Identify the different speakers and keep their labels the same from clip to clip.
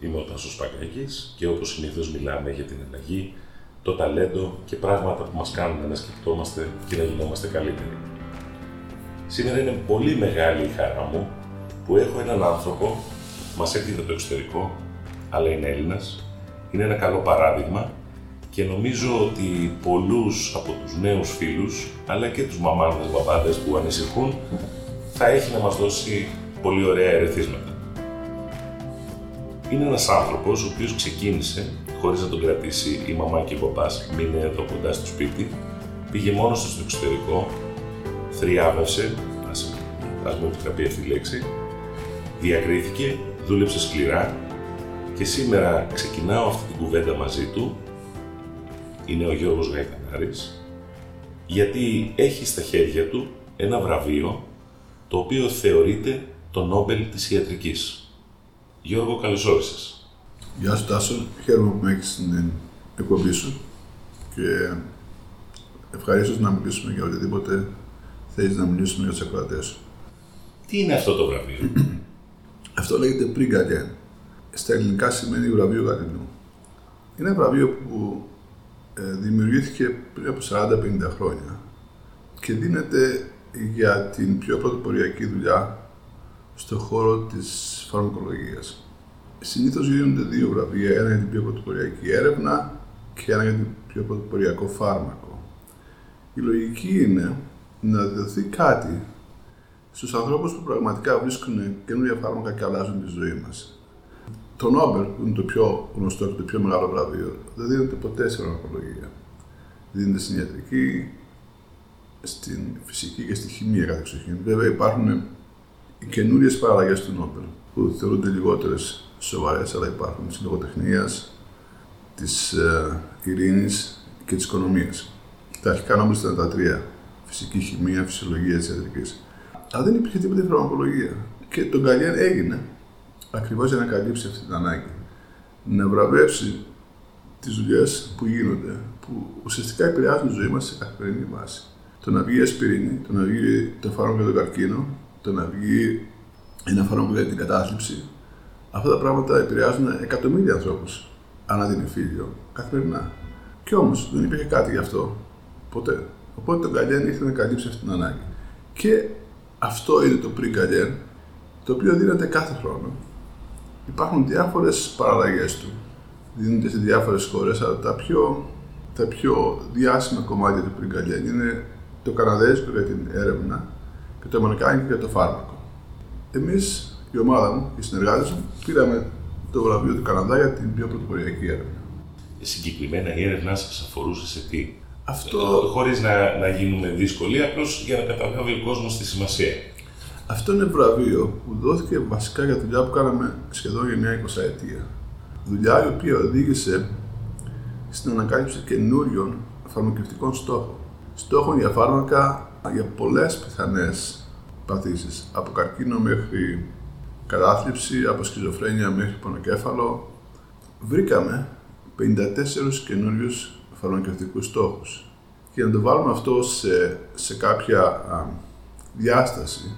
Speaker 1: Είμαι ο Τάσος Παγκάκης και όπως συνήθως μιλάμε για την αλλαγή, το ταλέντο και πράγματα που μας κάνουν να σκεφτόμαστε και να γινόμαστε καλύτεροι. Σήμερα είναι πολύ μεγάλη η χαρά μου που έχω έναν άνθρωπο που μας έρχεται το εξωτερικό, αλλά είναι Έλληνας, είναι ένα καλό παράδειγμα και νομίζω ότι πολλούς από τους νέους φίλους, αλλά και τους μαμάδες, μπαμπάδες που ανησυχούν, θα έχει να μας δώσει πολύ ωραία ερεθίσματα. Είναι ένας άνθρωπος ο οποίος ξεκίνησε, χωρίς να τον κρατήσει η μαμά και ο παπάς, μείνε εδώ κοντά στο σπίτι, πήγε μόνος του στο εξωτερικό, θριάβευσε, ας, ας μου επιτραπεί αυτή η λέξη, διακρίθηκε, δούλεψε σκληρά και σήμερα ξεκινάω αυτή την κουβέντα μαζί του, είναι ο Γιώργος Γαϊτανάρης, γιατί έχει στα χέρια του ένα βραβείο το οποίο θεωρείται το Νόμπελ της Ιατρικής. Γιώργο, καλώς όρισες.
Speaker 2: Γεια σου Τάσο, χαίρομαι που με έχεις στην εκπομπή σου και ευχαρίστως να μιλήσουμε για οτιδήποτε θέλεις να μιλήσουμε για τους ακροατές σου.
Speaker 1: Τι είναι αυτό το βραβείο;
Speaker 2: αυτό λέγεται Πριγκαλιέν. Στα ελληνικά σημαίνει βραβείο Γαλινού. Είναι ένα βραβείο που ε, δημιουργήθηκε πριν από 40-50 χρόνια και δίνεται για την πιο πρωτοποριακή δουλειά στον χώρο της φαρμακολογίας. Συνήθως γίνονται δύο βραβεία, ένα για την πιο πρωτοποριακή έρευνα και ένα για την πιο πρωτοποριακό φάρμακο. Η λογική είναι να δοθεί κάτι στους ανθρώπους που πραγματικά βρίσκουν καινούργια φάρμακα και αλλάζουν τη ζωή μας. Το Νόμπελ, που είναι το πιο γνωστό και το πιο μεγάλο βραβείο, δεν δίνεται ποτέ σε φαρμακολογία. Δίνεται στην ιατρική, στην φυσική και στη χημεία κατά εξοχήν. Βέβαια υπάρχουν οι καινούριες παραλλαγές του Νόμπελ που θεωρούνται λιγότερες σοβαρές, αλλά υπάρχουν της λογοτεχνίας, της ε, ειρήνης και της οικονομίας. Τα αρχικά Νόμπελ ήταν τα τρία. Φυσική χημεία, φυσιολογία της ιατρικής. Αλλά δεν υπήρχε τίποτα φαρμακολογία. Και τον Γκαλιάν έγινε ακριβώς για να καλύψει αυτή την ανάγκη. Να βραβεύσει τις δουλειές που γίνονται, που ουσιαστικά επηρεάζουν τη ζωή μας σε καθημερινή βάση το να βγει ασπιρίνη, το να βγει το φάρμακο για τον καρκίνο, το να βγει ένα φάρμακο για την κατάθλιψη. Αυτά τα πράγματα επηρεάζουν εκατομμύρια ανθρώπους ανά την εφήλιο καθημερινά. Κι όμως δεν υπήρχε κάτι γι' αυτό ποτέ. Οπότε το Γκαλιέν ήρθε να καλύψει αυτή την ανάγκη. Και αυτό είναι το πριν Γκαλιέν, το οποίο δίνεται κάθε χρόνο. Υπάρχουν διάφορες παραλλαγές του. Δίνονται σε διάφορες χώρες, αλλά τα πιο, τα πιο διάσημα κομμάτια του πριν είναι το Καναδέζικο για την έρευνα και το Αμερικάνικο για το φάρμακο. Εμείς, η ομάδα μου, οι συνεργάτες μου, πήραμε το βραβείο του Καναδά για την πιο πρωτοποριακή έρευνα.
Speaker 1: Συγκεκριμένα η έρευνά σας αφορούσε σε τι;
Speaker 2: Αυτό...
Speaker 1: Χωρίς να, να γίνουμε δύσκολοι, απλώς για να καταλάβει ο κόσμος τη σημασία.
Speaker 2: Αυτό είναι βραβείο που δόθηκε βασικά για δουλειά που κάναμε σχεδόν για μια 20 ετία. Δουλειά η οποία οδήγησε στην ανακάλυψη καινούριων φαρμακευτικών στόχων στόχων για φάρμακα για πολλές πιθανές παθήσεις, από καρκίνο μέχρι κατάθλιψη, από σκιζοφρένεια μέχρι πονοκέφαλο. Βρήκαμε 54 καινούριους φαρμακευτικούς στόχους. Και να το βάλουμε αυτό σε, σε κάποια α, διάσταση,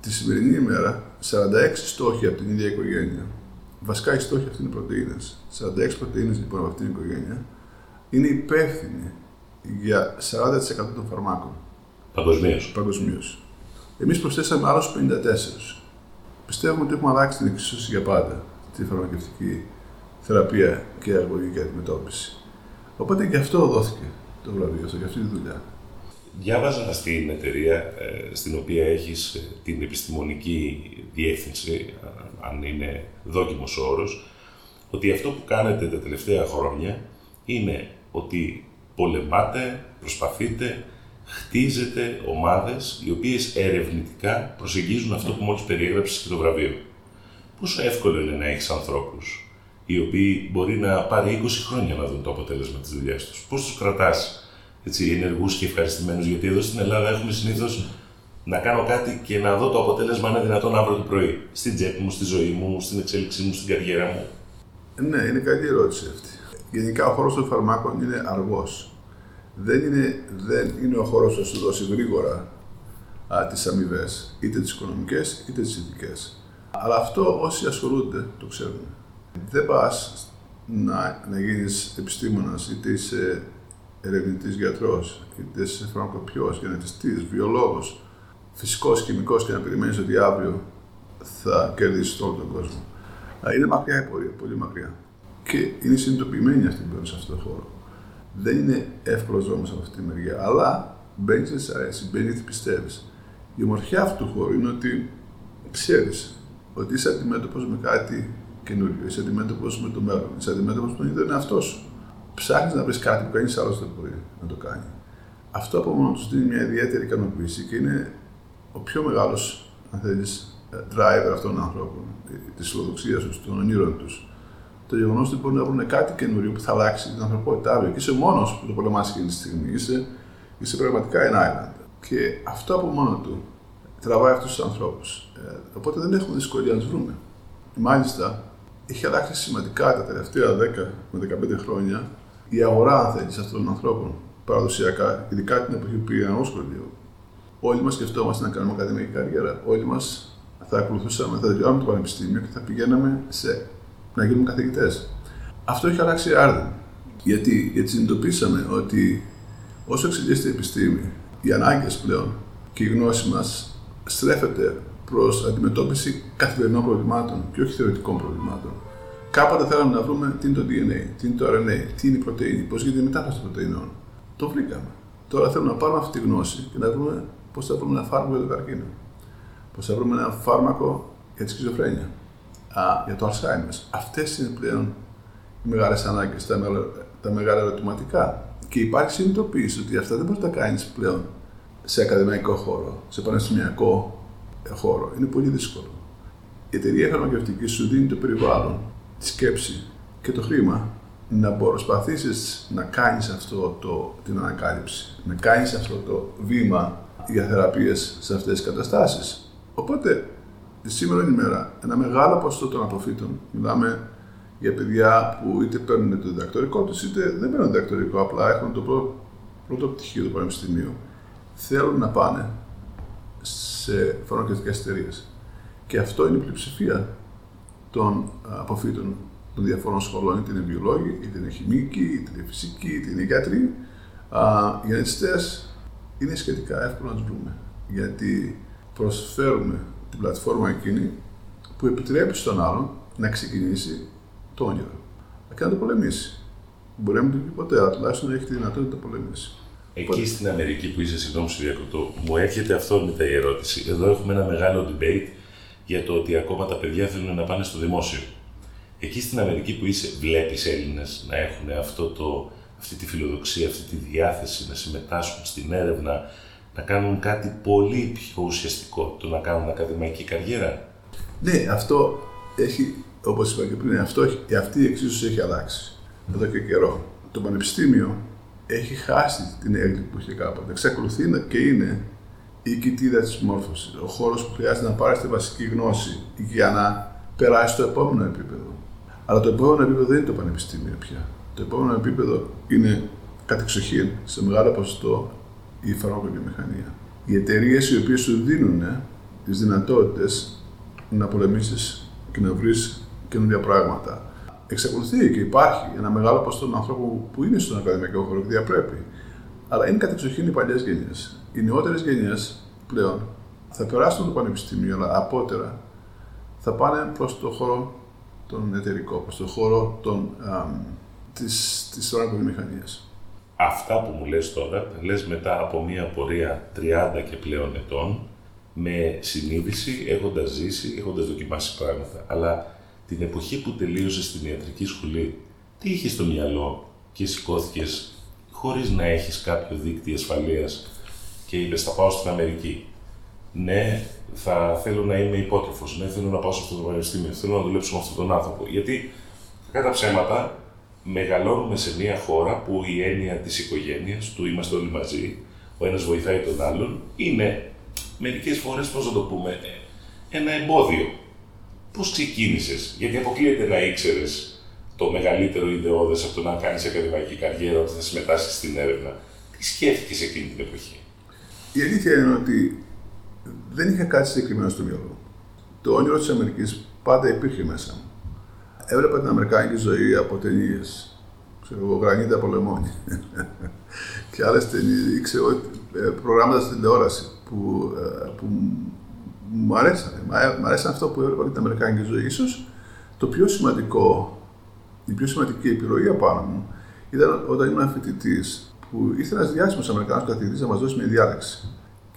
Speaker 2: τη σημερινή ημέρα 46 στόχοι από την ίδια οικογένεια. Βασικά οι στόχοι αυτοί είναι πρωτεΐνες. 46 πρωτεΐνες λοιπόν από αυτήν την οικογένεια είναι υπεύθυνοι για 40% των φαρμάκων.
Speaker 1: Παγκοσμίως.
Speaker 2: Παγκοσμίως. Εμείς προσθέσαμε άλλους 54. Πιστεύουμε ότι έχουμε αλλάξει την εξίσωση για πάντα τη φαρμακευτική θεραπεία και αγωγική αντιμετώπιση. Οπότε και αυτό δόθηκε το βραβείο αυτό, για αυτή τη δουλειά.
Speaker 1: Διάβαζα στην εταιρεία ε, στην οποία έχεις ε, την επιστημονική διεύθυνση, αν είναι δόκιμος όρος, ότι αυτό που κάνετε τα τελευταία χρόνια είναι ότι πολεμάτε, προσπαθείτε, χτίζετε ομάδες οι οποίες ερευνητικά προσεγγίζουν αυτό που μόλις περιέγραψες και το βραβείο. Πόσο εύκολο είναι να έχεις ανθρώπους οι οποίοι μπορεί να πάρει 20 χρόνια να δουν το αποτέλεσμα της δουλειάς τους; Πώς τους κρατάς έτσι, ενεργούς και ευχαριστημένους, γιατί εδώ στην Ελλάδα έχουμε συνήθως να κάνω κάτι και να δω το αποτέλεσμα αν είναι δυνατόν αύριο το πρωί. Στην τσέπη μου, στη ζωή μου, στην εξέλιξή μου, στην καριέρα μου.
Speaker 2: Ναι, είναι καλή ερώτηση αυτή. Γενικά ο χώρος των φαρμάκων είναι αργός. Δεν είναι, δεν είναι ο χώρος που σου δώσει γρήγορα τις αμοιβές, είτε τις οικονομικές είτε τις ηθικέ. Αλλά αυτό όσοι ασχολούνται το ξέρουν. Δεν πας να, να γίνεις επιστήμονας, είτε είσαι ερευνητής γιατρός, είτε είσαι φαρμακοποιός, γενετιστής, βιολόγος, φυσικός, χημικός και να περιμένεις ότι αύριο θα κερδίσεις όλο τον κόσμο. Είναι μακριά η πορεία, πολύ μακριά. Και είναι συνειδητοποιημένοι αυτοί που σε αυτόν τον χώρο. Δεν είναι εύκολος δρόμος από αυτή τη μεριά, αλλά μπαίνεις και σε αρέσει, μπαίνεις γιατί πιστεύεις. Η ομορφιά αυτού του χώρου είναι ότι ξέρεις ότι είσαι αντιμέτωπος με κάτι καινούριο, είσαι αντιμέτωπος με το μέλλον, είσαι αντιμέτωπος με τον ίδιο εαυτό σου. Ψάχνεις να βρεις κάτι που κανείς άλλος δεν μπορεί να το κάνει. Αυτό από μόνο τους δίνει μια ιδιαίτερη ικανοποίηση και είναι ο πιο μεγάλος, αν θέλεις, driver αυτών των ανθρώπων, της φιλοδοξίας τους, των ονείρων τους. Το γεγονός ότι μπορεί να βρουν κάτι καινούριο που θα αλλάξει την ανθρωπότητα αύριο και είσαι μόνος που το πολεμάς εκείνη τη στιγμή. Είσαι, είσαι πραγματικά ένα island. Και αυτό από μόνο του τραβάει αυτούς τους ανθρώπους. Ε, οπότε δεν έχουμε δυσκολία να τους βρούμε. Μάλιστα, έχει αλλάξει σημαντικά τα τελευταία 10 με 15 χρόνια η αγορά, αν θέλεις, αυτών των ανθρώπων παραδοσιακά, ειδικά την εποχή που πήγαν ως σχολείο. Όλοι μας σκεφτόμαστε να κάνουμε ακαδημαϊκή καριέρα. Όλοι μας θα ακολουθούσαμε, θα τελειώναμε το πανεπιστήμιο και θα πηγαίναμε σε, να γίνουμε καθηγητές. Αυτό έχει αλλάξει άρδιν. Γιατί, γιατί συνειδητοποίησαμε ότι όσο εξελίσσεται η επιστήμη, οι ανάγκες πλέον και η γνώση μας στρέφεται προς αντιμετώπιση καθημερινών προβλημάτων και όχι θεωρητικών προβλημάτων. Κάποτε θέλαμε να βρούμε τι είναι το DNA, τι είναι το RNA, τι είναι η πρωτενη, πώς γίνεται η μετάφραση των πρωτεϊνών. Το βρήκαμε. Τώρα θέλουμε να πάρουμε αυτή τη γνώση και να βρούμε πώς θα βρούμε ένα φάρμακο για το καρκίνο. Πώς θα βρούμε ένα φάρμακο για τη σχιζοφρένεια, α, για το Alzheimer. Αυτές είναι πλέον οι μεγάλες ανάγκες, τα, τα μεγάλα ερωτηματικά. Και υπάρχει συνειδητοποίηση ότι αυτά δεν μπορείς να τα κάνεις πλέον σε ακαδημαϊκό χώρο, σε πανεπιστημιακό χώρο. Είναι πολύ δύσκολο. Η εταιρεία φαρμακευτική σου δίνει το περιβάλλον, τη σκέψη και το χρήμα να προσπαθήσεις να κάνεις αυτό το, την ανακάλυψη, να κάνεις αυτό το βήμα για θεραπείες σε αυτές τις καταστάσεις. Οπότε, τη σήμερα ημέρα, ένα μεγάλο ποσοστό των αποφύτων, μιλάμε για παιδιά που είτε παίρνουν το διδακτορικό τους, είτε δεν παίρνουν το διδακτορικό, απλά έχουν το πρώτο, πρώτο πτυχίο του Πανεπιστημίου, θέλουν να πάνε σε φαρμακευτικές εταιρείες. Και αυτό είναι η πλειοψηφία των αποφύτων των διαφόρων σχολών, είτε είναι βιολόγοι, είτε είναι χημικοί, είτε είναι φυσικοί, είτε είναι γιατροί. Οι γενετιστές είναι σχετικά εύκολο να τους βρούμε. Γιατί προσφέρουμε την πλατφόρμα εκείνη που επιτρέπει στον άλλον να ξεκινήσει το όνειρο και να το πολεμήσει. Μπορεί να μην το πει ποτέ, αλλά τουλάχιστον να έχει τη δυνατότητα να το πολεμήσει.
Speaker 1: Εκεί στην Αμερική που είσαι, συγγνώμη σου διακοπτώ, μου έρχεται αυτόρμητα η ερώτηση. Εδώ έχουμε ένα μεγάλο debate για το ότι ακόμα τα παιδιά θέλουν να πάνε στο δημόσιο. Εκεί στην Αμερική που είσαι, βλέπεις Έλληνες να έχουν αυτό το, αυτή τη φιλοδοξία, αυτή τη διάθεση να συμμετάσχουν στην έρευνα, να κάνουν κάτι πολύ πιο ουσιαστικό, το να κάνουν ακαδημαϊκή καριέρα.
Speaker 2: Ναι, αυτό έχει, όπως είπα και πριν, αυτό, αυτή η εξίσωση έχει αλλάξει εδώ και καιρό. Το Πανεπιστήμιο έχει χάσει την έγκλη που είχε κάποτε. Εξακολουθεί και είναι η κοιτίδα της μόρφωση. Ο χώρος που χρειάζεται να πάρει τη βασική γνώση για να περάσει στο επόμενο επίπεδο. Αλλά το επόμενο επίπεδο δεν είναι το πανεπιστήμιο πια. Το επόμενο επίπεδο είναι κατεξοχήν σε μεγάλο ποσοστό η φαρμακοβιομηχανία. Οι εταιρείες οι οποίες σου δίνουν τις δυνατότητες να πολεμήσεις και να βρεις καινούργια πράγματα εξακολουθεί και υπάρχει ένα μεγάλο ποσοστό των ανθρώπων που είναι στον ακαδημαϊκό χώρο και διαπρέπει. Αλλά είναι κατεξοχήν οι παλιές γενιές. Οι νεότερες γενιές πλέον θα περάσουν το πανεπιστήμιο, αλλά απότερα θα πάνε προς το χώρο τον εταιρικό, προς το χώρο των, της, της
Speaker 1: Αυτά που μου λες τώρα, τα λες μετά από μια πορεία 30 και πλέον ετών, με συνείδηση, έχοντας ζήσει, έχοντας δοκιμάσει πράγματα. Αλλά την εποχή που τελείωσες στην ιατρική σχολή, τι είχε στο μυαλό και σηκώθηκες χωρίς να έχεις κάποιο δίκτυο ασφαλείας και είπες θα πάω στην Αμερική. Ναι, θα θέλω να είμαι υπότροφος. Ναι, θέλω να πάω σε αυτό το πανεπιστήμιο. Θέλω να δουλέψω με αυτόν τον άνθρωπο. Γιατί, κατά ψέματα, μεγαλώνουμε σε μια χώρα που η έννοια της οικογένειας, του είμαστε όλοι μαζί, ο ένας βοηθάει τον άλλον, είναι μερικές φορές, πώς να το πούμε, ένα εμπόδιο Πώς ξεκίνησες, Γιατί αποκλείεται να ήξερες το μεγαλύτερο ιδεώδες από το να κάνεις ακαδημαϊκή καριέρα, ότι θα συμμετάσχεις στην έρευνα. Τι σκέφτηκες εκείνη την εποχή;
Speaker 2: Η αλήθεια είναι ότι δεν είχα κάτι συγκεκριμένο στο μυαλό. το όνειρο της Αμερικής πάντα υπήρχε μέσα μου. Έβλεπα την Αμερικάνικη ζωή από ταινίες. Ξέρω εγώ, Γρανίτα από λεμόνι. και άλλες ταινίες, ξέρω, ε, προγράμματα στην τηλεόραση που, ε, που μου αρέσαν. Μου αρέσαν αυτό που έβλεπα την Αμερικάνικη ζωή. Ίσως το πιο σημαντικό, η πιο σημαντική επιρροή απάνω μου ήταν όταν ήμουν φοιτητής, που ήρθε ένας διάσημος Αμερικανό καθηγητής να μας δώσει μια διάλεξη.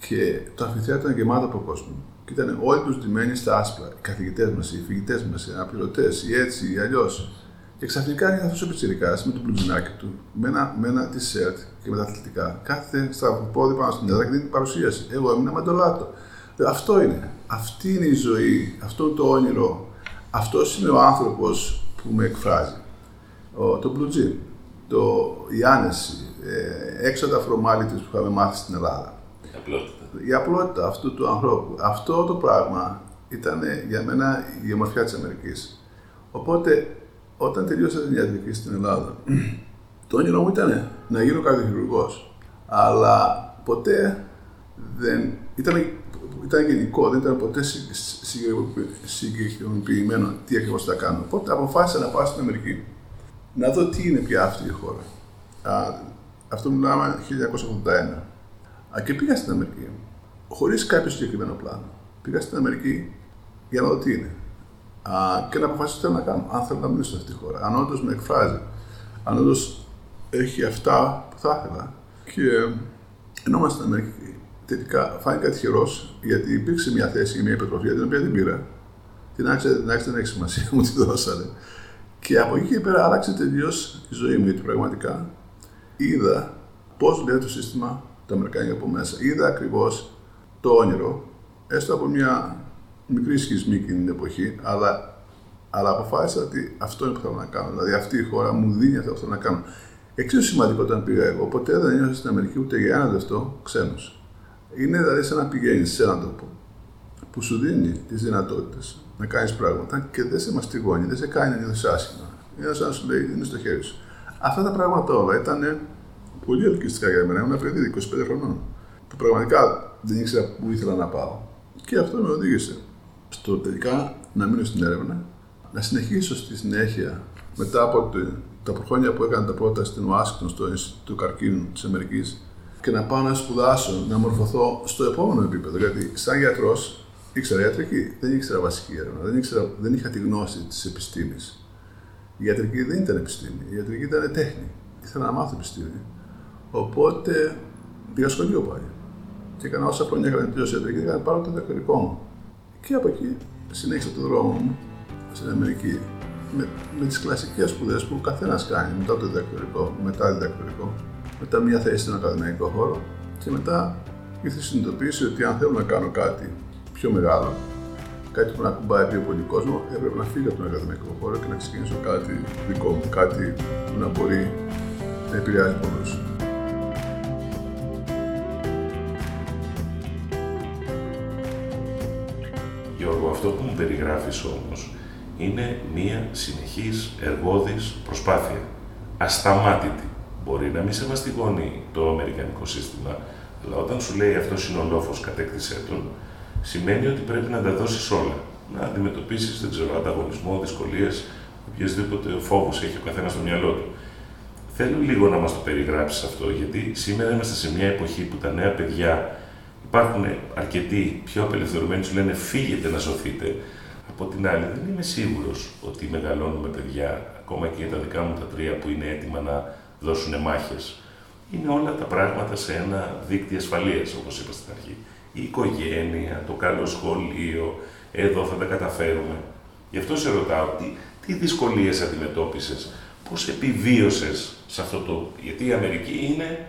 Speaker 2: Και το αμφιθέατρο ήταν γεμάτο από κόσμο. Και ήταν όλοι τους ντυμένοι στα άσπρα. Οι καθηγητές μας, οι φοιτητές μας, οι αναπληρωτές, οι έτσι, οι αλλιώς. Και ξαφνικά είναι αυτός ο πιτσυρικά με το μπλουτζινάκι του, με ένα, με ένα t-shirt και με τα αθλητικά. Κάθε στραβοπόδι πάνω στην έδρα και δίνει την παρουσίαση. Εγώ έμεινα μαντολάτο. Αυτό είναι. Αυτή είναι η ζωή. Αυτό το όνειρο. Αυτός είναι ο άνθρωπος που με εκφράζει. Ο, το blue το, η άνεση, ε, έξω τα που είχαμε μάθει στην Ελλάδα.
Speaker 1: Η απλότητα.
Speaker 2: Η απλότητα αυτού του ανθρώπου. Αυτό το πράγμα ήταν για μένα η ομορφιά της Αμερικής. Οπότε, όταν τελείωσα την ιατρική στην Ελλάδα, το όνειρο μου ήταν να γίνω καρδιοχειρουργός. Αλλά ποτέ δεν... Ήταν, ήταν γενικό, δεν ήταν ποτέ συγκεκριμένο τι ακριβώς θα κάνω. Οπότε αποφάσισα να πάω στην Αμερική να δω τι είναι πια αυτή η χώρα. Α, αυτό μιλάμε 1981. Α, και πήγα στην Αμερική, χωρί κάποιο συγκεκριμένο πλάνο. Πήγα στην Αμερική για να δω τι είναι. Α, και να αποφασίσω τι θέλω να κάνω. Αν θέλω να μείνω σε αυτή τη χώρα. Αν όντω με εκφράζει. Αν όντω έχει αυτά που θα ήθελα. Και ενώ ήμουν στην Αμερική, τελικά φάνηκα τυχερό γιατί υπήρξε μια θέση, μια υπερτροφία την οποία δεν πήρα. Την άξια, την άξια δεν έχει σημασία, μου τη δώσανε. Και από εκεί και πέρα άλλαξε τελείω η ζωή μου, γιατί πραγματικά είδα πώ λέει το σύστημα το Αμερικάνικο από μέσα. Είδα ακριβώς το όνειρο, έστω από μια μικρή σχισμή εκείνη την εποχή, αλλά, αλλά αποφάσισα ότι αυτό είναι που θέλω να κάνω. Δηλαδή αυτή η χώρα μου δίνει αυτό που θέλω να κάνω. Εξίσου σημαντικό όταν πήγα εγώ. Ποτέ δεν ένιωσα στην Αμερική ούτε για ένα λεπτό ξένος. Είναι δηλαδή σαν να πηγαίνεις σε έναν τόπο που σου δίνει τις δυνατότητες να κάνεις πράγματα και δεν σε μαστιγώνει, δεν σε κάνει να νιώθεις άσχημα. Είναι σαν να σου λέει είναι στο χέρι σου. Αυτά τα πράγματα όλα ήταν πολύ ελκυστικά για μένα. Ήμουν παιδί 25 χρονών. Που πραγματικά δεν ήξερα πού ήθελα να πάω. Και αυτό με οδήγησε στο τελικά να μείνω στην έρευνα, να συνεχίσω στη συνέχεια μετά από τα χρόνια που έκανα τα πρώτα στην Ουάσιγκτον, στο Ινστιτούτο Καρκίνου της Αμερικής, και να πάω να σπουδάσω, να μορφωθώ στο επόμενο επίπεδο. Γιατί σαν γιατρός ήξερα ιατρική, δεν ήξερα βασική έρευνα, δεν, ήξερα, δεν είχα τη γνώση της επιστήμης. Η ιατρική δεν ήταν επιστήμη, η ιατρική ήταν τέχνη. Ήθελα να μάθω επιστήμη. Οπότε πήγα σχολείο πάλι. Και έκανα όσα χρόνια έκανα τελειώσει ιατρική, έκανα πάρω το διδακτορικό μου. Και από εκεί συνέχισα τον δρόμο μου στην Αμερική με, με τις κλασικές σπουδές που ο καθένας κάνει μετά το διδακτορικό, μετά διδακτορικό, μετά μια θέση στον ακαδημαϊκό χώρο και μετά ήρθε η συνειδητοποίηση ότι αν θέλω να κάνω κάτι πιο μεγάλο, κάτι που να κουμπάει πιο πολύ κόσμο, έπρεπε να φύγω από τον ακαδημαϊκό χώρο και να ξεκινήσω κάτι δικό μου, κάτι που να μπορεί να επηρεάζει πολλούς.
Speaker 1: Αυτό που μου περιγράφεις όμως είναι μία συνεχής εργόδης προσπάθεια. Ασταμάτητη. Μπορεί να μην σε μαστιγώνει το αμερικανικό σύστημα, αλλά όταν σου λέει αυτός είναι ο λόφος, κατέκτησέ τον, σημαίνει ότι πρέπει να τα δώσεις όλα. Να αντιμετωπίσεις, δεν ξέρω, ανταγωνισμό, δυσκολίες, οποιοδήποτε φόβος έχει ο καθένας στο μυαλό του. Θέλω λίγο να μας το περιγράψεις αυτό, γιατί σήμερα είμαστε σε μια εποχή που τα νέα παιδιά υπάρχουν αρκετοί πιο απελευθερωμένοι, του λένε φύγετε να σωθείτε. Από την άλλη, δεν είμαι σίγουρος ότι μεγαλώνουμε παιδιά, ακόμα και για τα δικά μου τα τρία που είναι έτοιμα να δώσουν μάχες. Είναι όλα τα πράγματα σε ένα δίκτυο ασφαλείας, όπως είπα στην αρχή η οικογένεια, το καλό σχολείο, εδώ θα τα καταφέρουμε. Γι' αυτό σε ρωτάω, τι, τι δυσκολίες αντιμετώπισες, πώς επιβίωσες σε αυτό το... Γιατί η Αμερική είναι,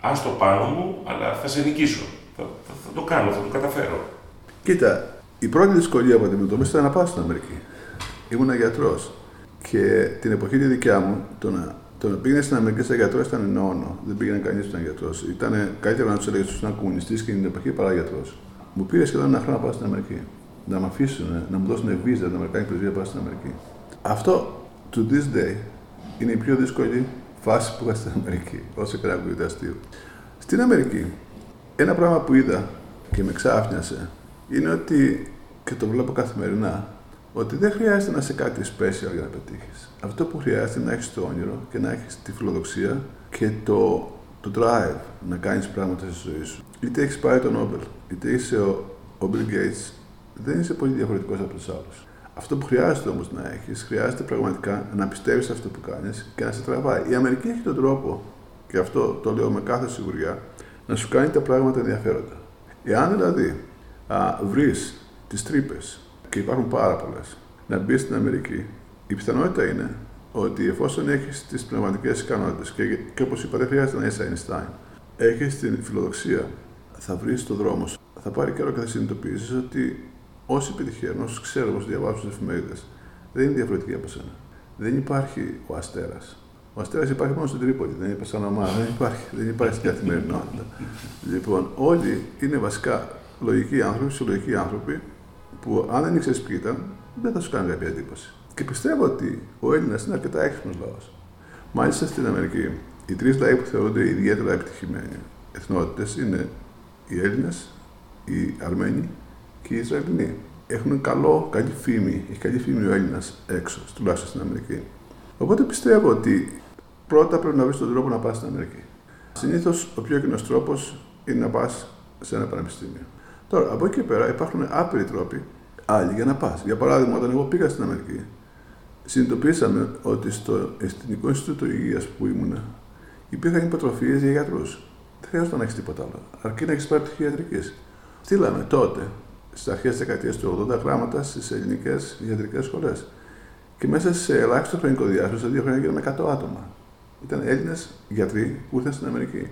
Speaker 1: άστο πάνω μου, αλλά θα σε νικήσω. Θα, θα, το κάνω, θα το καταφέρω.
Speaker 2: Κοίτα, η πρώτη δυσκολία που αντιμετώπισα ήταν να πάω στην Αμερική. Ήμουν γιατρός. Και την εποχή τη δικιά μου, το να το να πήγαινε στην Αμερική σαν γιατρός ήταν νόνο. Δεν πήγαινε κανείς που ήταν γιατρός. Ήταν καλύτερο να τους έλεγες ότι ήσουν κομμουνιστής και την εποχή παρά γιατρός. Μου πήρε σχεδόν ένα χρόνο να πάω στην Αμερική. Να με αφήσουν, να μου δώσουν βίζα την Αμερικάνικη πρεσβεία να πάω στην Αμερική. Αυτό, to this day, είναι η πιο δύσκολη φάση που είχα στην Αμερική, όσο και να ακούγεται αστείο. Στην Αμερική, ένα πράγμα που είδα και με ξάφνιασε είναι ότι και το βλέπω καθημερινά, ότι δεν χρειάζεται να είσαι κάτι special για να πετύχεις. Αυτό που χρειάζεται είναι να έχεις το όνειρο και να έχεις τη φιλοδοξία και το, το drive να κάνεις πράγματα στη ζωή σου. Είτε έχεις πάρει τον Νόμπελ, είτε είσαι ο, ο Bill Gates, δεν είσαι πολύ διαφορετικός από τους άλλους. Αυτό που χρειάζεται όμως να έχεις, χρειάζεται πραγματικά να πιστεύεις αυτό που κάνεις και να σε τραβάει. Η Αμερική έχει τον τρόπο, και αυτό το λέω με κάθε σιγουριά, να σου κάνει τα πράγματα ενδιαφέροντα. Εάν δηλαδή βρεις τις τρύπες, και υπάρχουν πάρα πολλές, να μπεις στην Αμερική, η πιθανότητα είναι ότι εφόσον έχεις τις πνευματικές ικανότητες και, και όπως είπα, δεν χρειάζεται να είσαι Einstein, έχεις την φιλοδοξία, θα βρεις το δρόμο σου. Θα πάρει καιρό και θα συνειδητοποιήσεις ότι όσοι πετυχαίνουν, όσοι ξέρουν, όσοι διαβάζουν τι εφημερίδες, δεν είναι διαφορετικοί από σένα. Δεν υπάρχει ο αστέρας. Ο αστέρας υπάρχει μόνο στην Τρίπολη, δεν υπάρχει σαν ομάδα, δεν υπάρχει, δεν υπάρχει στην καθημερινότητα. λοιπόν, όλοι είναι βασικά λογικοί άνθρωποι, συλλογικοί άνθρωποι, που αν δεν ήξερες ποιοι ήταν, δεν θα σου κάνει κάποια εντύπωση. Και πιστεύω ότι ο Έλληνας είναι αρκετά έξυπνος λαός. Μάλιστα στην Αμερική, οι τρεις λαοί που θεωρούνται ιδιαίτερα επιτυχημένοι εθνότητες είναι οι Έλληνες, οι Αρμένοι και οι Ισραηλινοί. Έχουν καλό, καλή φήμη, έχει καλή φήμη ο Έλληνας έξω, τουλάχιστον στην Αμερική. Οπότε πιστεύω ότι πρώτα πρέπει να βρεις τον τρόπο να πας στην Αμερική. Συνήθως ο πιο κοινός τρόπος είναι να πας σε ένα πανεπιστήμιο. Τώρα, από εκεί και πέρα υπάρχουν άπειροι τρόποι άλλοι για να πας. Για παράδειγμα, όταν εγώ πήγα στην Αμερική, συνειδητοποίησαμε ότι στο Εθνικό Ινστιτούτο Υγείας που ήμουν υπήρχαν υποτροφίες για γιατρούς. Δεν χρειάζεται να έχεις τίποτα άλλο. Αρκεί να έχεις πάρει πτυχίο ιατρικής. Στείλαμε τότε, στι αρχές της δεκαετίας του 80, γράμματα στις ελληνικές ιατρικέ σχολές. Και μέσα σε ελάχιστο χρονικό διάστημα, σε δύο χρόνια, γίναμε 100 άτομα. Ήταν Έλληνες γιατροί που ήρθαν στην Αμερική.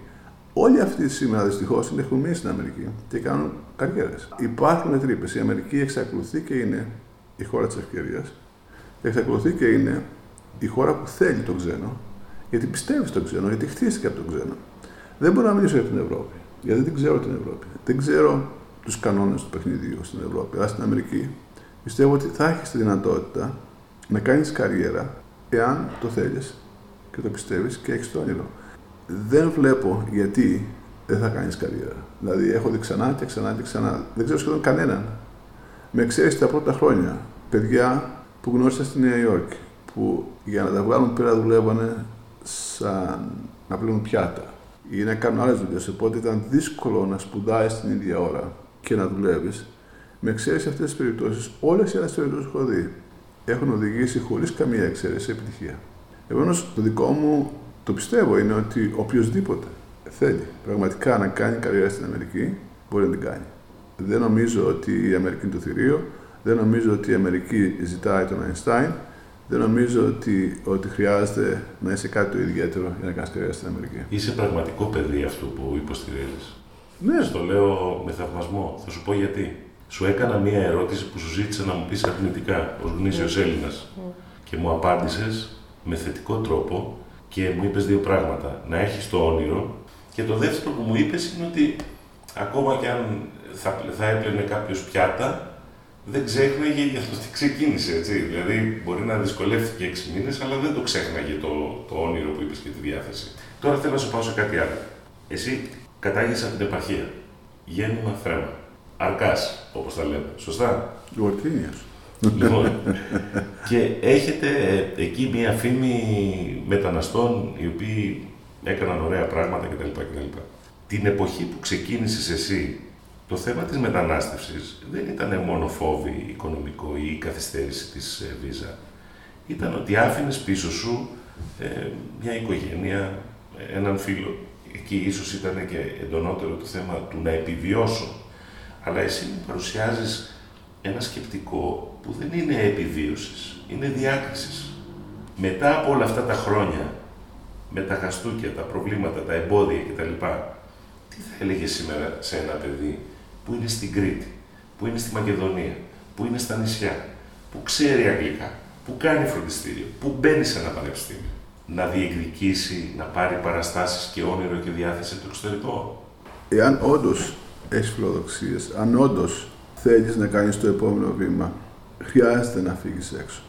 Speaker 2: Όλοι αυτοί σήμερα δυστυχώς είναι χωμένοι στην Αμερική και κάνουν καριέρες. Υπάρχουν τρύπες. Η Αμερική εξακολουθεί και είναι η χώρα της ευκαιρίας. Εξακολουθεί και είναι η χώρα που θέλει τον ξένο, γιατί πιστεύει στον ξένο, γιατί χτίστηκε από τον ξένο. Δεν μπορώ να μιλήσω για την Ευρώπη, γιατί δεν ξέρω την Ευρώπη. Δεν ξέρω τους κανόνες του παιχνιδιού στην Ευρώπη. Αλλά στην Αμερική πιστεύω ότι θα έχεις τη δυνατότητα να κάνεις καριέρα εάν το θέλεις και το πιστεύεις και έχεις το όνειρο δεν βλέπω γιατί δεν θα κάνεις καριέρα. Δηλαδή, έχω δει ξανά και ξανά και ξανά. Δεν ξέρω σχεδόν κανέναν. Με εξαίρεση τα πρώτα χρόνια. Παιδιά που γνώρισα στη Νέα Υόρκη, που για να τα βγάλουν πέρα δουλεύανε σαν να πλύνουν πιάτα ή να κάνουν άλλες δουλειές. Οπότε ήταν δύσκολο να σπουδάσει την ίδια ώρα και να δουλεύεις. Με εξαίρεση αυτές τις περιπτώσεις, όλες οι άλλες περιπτώσεις που έχω δει έχουν οδηγήσει χωρίς καμία εξαίρεση επιτυχία. Επομένως, το δικό μου το πιστεύω είναι ότι οποιοδήποτε θέλει πραγματικά να κάνει καριέρα στην Αμερική, μπορεί να την κάνει. Δεν νομίζω ότι η Αμερική είναι το θηρίο, δεν νομίζω ότι η Αμερική ζητάει τον Αϊνστάιν, δεν νομίζω ότι, ότι χρειάζεται να είσαι κάτι το ιδιαίτερο για να κάνεις καριέρα στην Αμερική.
Speaker 1: Είσαι πραγματικό παιδί αυτό που υποστηρίζεις.
Speaker 2: Ναι.
Speaker 1: Στο λέω με θαυμασμό. Θα σου πω γιατί. Σου έκανα μία ερώτηση που σου ζήτησα να μου πεις αρνητικά ω γνήσιος Έλληνας. Mm. Και μου απάντησες με θετικό τρόπο και μου είπες δύο πράγματα. Να έχεις το όνειρο και το δεύτερο που μου είπες είναι ότι ακόμα και αν θα, θα έπαιρνε κάποιος πιάτα, δεν ξέχναγε για το τι ξεκίνησε. Έτσι. Δηλαδή, μπορεί να δυσκολεύτηκε έξι μήνες, αλλά δεν το ξέχναγε το, το όνειρο που είπες και τη διάθεση. Τώρα θέλω να σου πάω σε κάτι άλλο. Εσύ κατάγεσαι από την επαρχία. Γέννημα θρέμα. Αρκάς, όπως τα λέμε. Σωστά;
Speaker 2: Γορτίνια.
Speaker 1: Λοιπόν, και έχετε εκεί μία φήμη μεταναστών οι οποίοι έκαναν ωραία πράγματα κτλ. κτλ. Την εποχή που ξεκίνησες εσύ, το θέμα της μετανάστευσης δεν ήταν μόνο φόβη οικονομικό ή η καθυστέρηση της ε, βίζα. Ήταν ότι άφηνες πίσω σου ε, μια οικογένεια, έναν φίλο. Εκεί ίσως ήταν και εντονότερο το θέμα του να επιβιώσω. Αλλά εσύ μου παρουσιάζεις ένα σκεπτικό που δεν είναι επιβίωσης, είναι διάκρισης. Μετά από όλα αυτά τα χρόνια, με τα χαστούκια, τα προβλήματα, τα εμπόδια κτλ. Τι θα έλεγε σήμερα σε ένα παιδί που είναι στην Κρήτη, που είναι στη Μακεδονία, που είναι στα νησιά, που ξέρει αγγλικά, που κάνει φροντιστήριο, που μπαίνει σε ένα πανεπιστήμιο, να διεκδικήσει, να πάρει παραστάσεις και όνειρο και διάθεση το εξωτερικό.
Speaker 2: Εάν όντως έχεις φιλοδοξίες, αν όντως θέλεις να κάνεις το επόμενο βήμα, χρειάζεται να φύγεις έξω.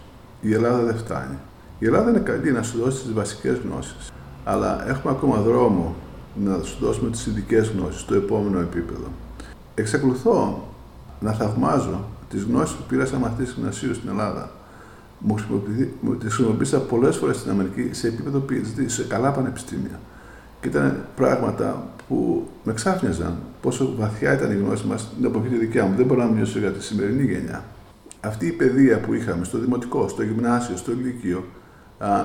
Speaker 2: Η Ελλάδα δεν φτάνει. Η Ελλάδα είναι καλή να σου δώσει τις βασικές γνώσεις, αλλά έχουμε ακόμα δρόμο να σου δώσουμε τις ειδικές γνώσεις, το επόμενο επίπεδο. Εξακολουθώ να θαυμάζω τις γνώσεις που πήρα σαν μαθητής γυμνασίου στην Ελλάδα, μου τις χρησιμοποίησα πολλές φορές στην Αμερική σε επίπεδο PhD, σε καλά πανεπιστήμια. Και ήταν πράγματα που με ξάφνιαζαν πόσο βαθιά ήταν η γνώση μας στην εποχή τη δικιά μου. Δεν μπορώ να μιλήσω για τη σημερινή γενιά. Αυτή η παιδεία που είχαμε στο δημοτικό, στο γυμνάσιο, στο λυκείο,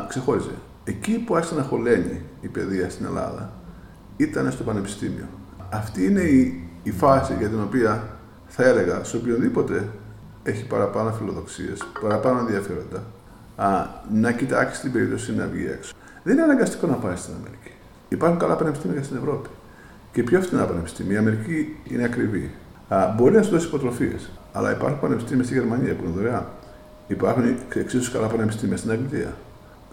Speaker 2: ξεχώριζε. Εκεί που άρχισε να χωλαίνει η παιδεία στην Ελλάδα ήταν στο πανεπιστήμιο. Αυτή είναι η, η φάση για την οποία θα έλεγα σε οποιονδήποτε έχει παραπάνω φιλοδοξίες, παραπάνω ενδιαφέροντα, α, να κοιτάξει την περίπτωση να βγει έξω. Δεν είναι αναγκαστικό να πάει στην Αμερική. Υπάρχουν καλά πανεπιστήμια στην Ευρώπη. Και πιο φθηνά πανεπιστήμια. Η Αμερική είναι ακριβή. Α, μπορεί να σου δώσει υποτροφίες. Αλλά υπάρχουν πανεπιστήμια στη Γερμανία που είναι δωρεάν. Υπάρχουν εξίσου καλά πανεπιστήμια στην Αγγλία.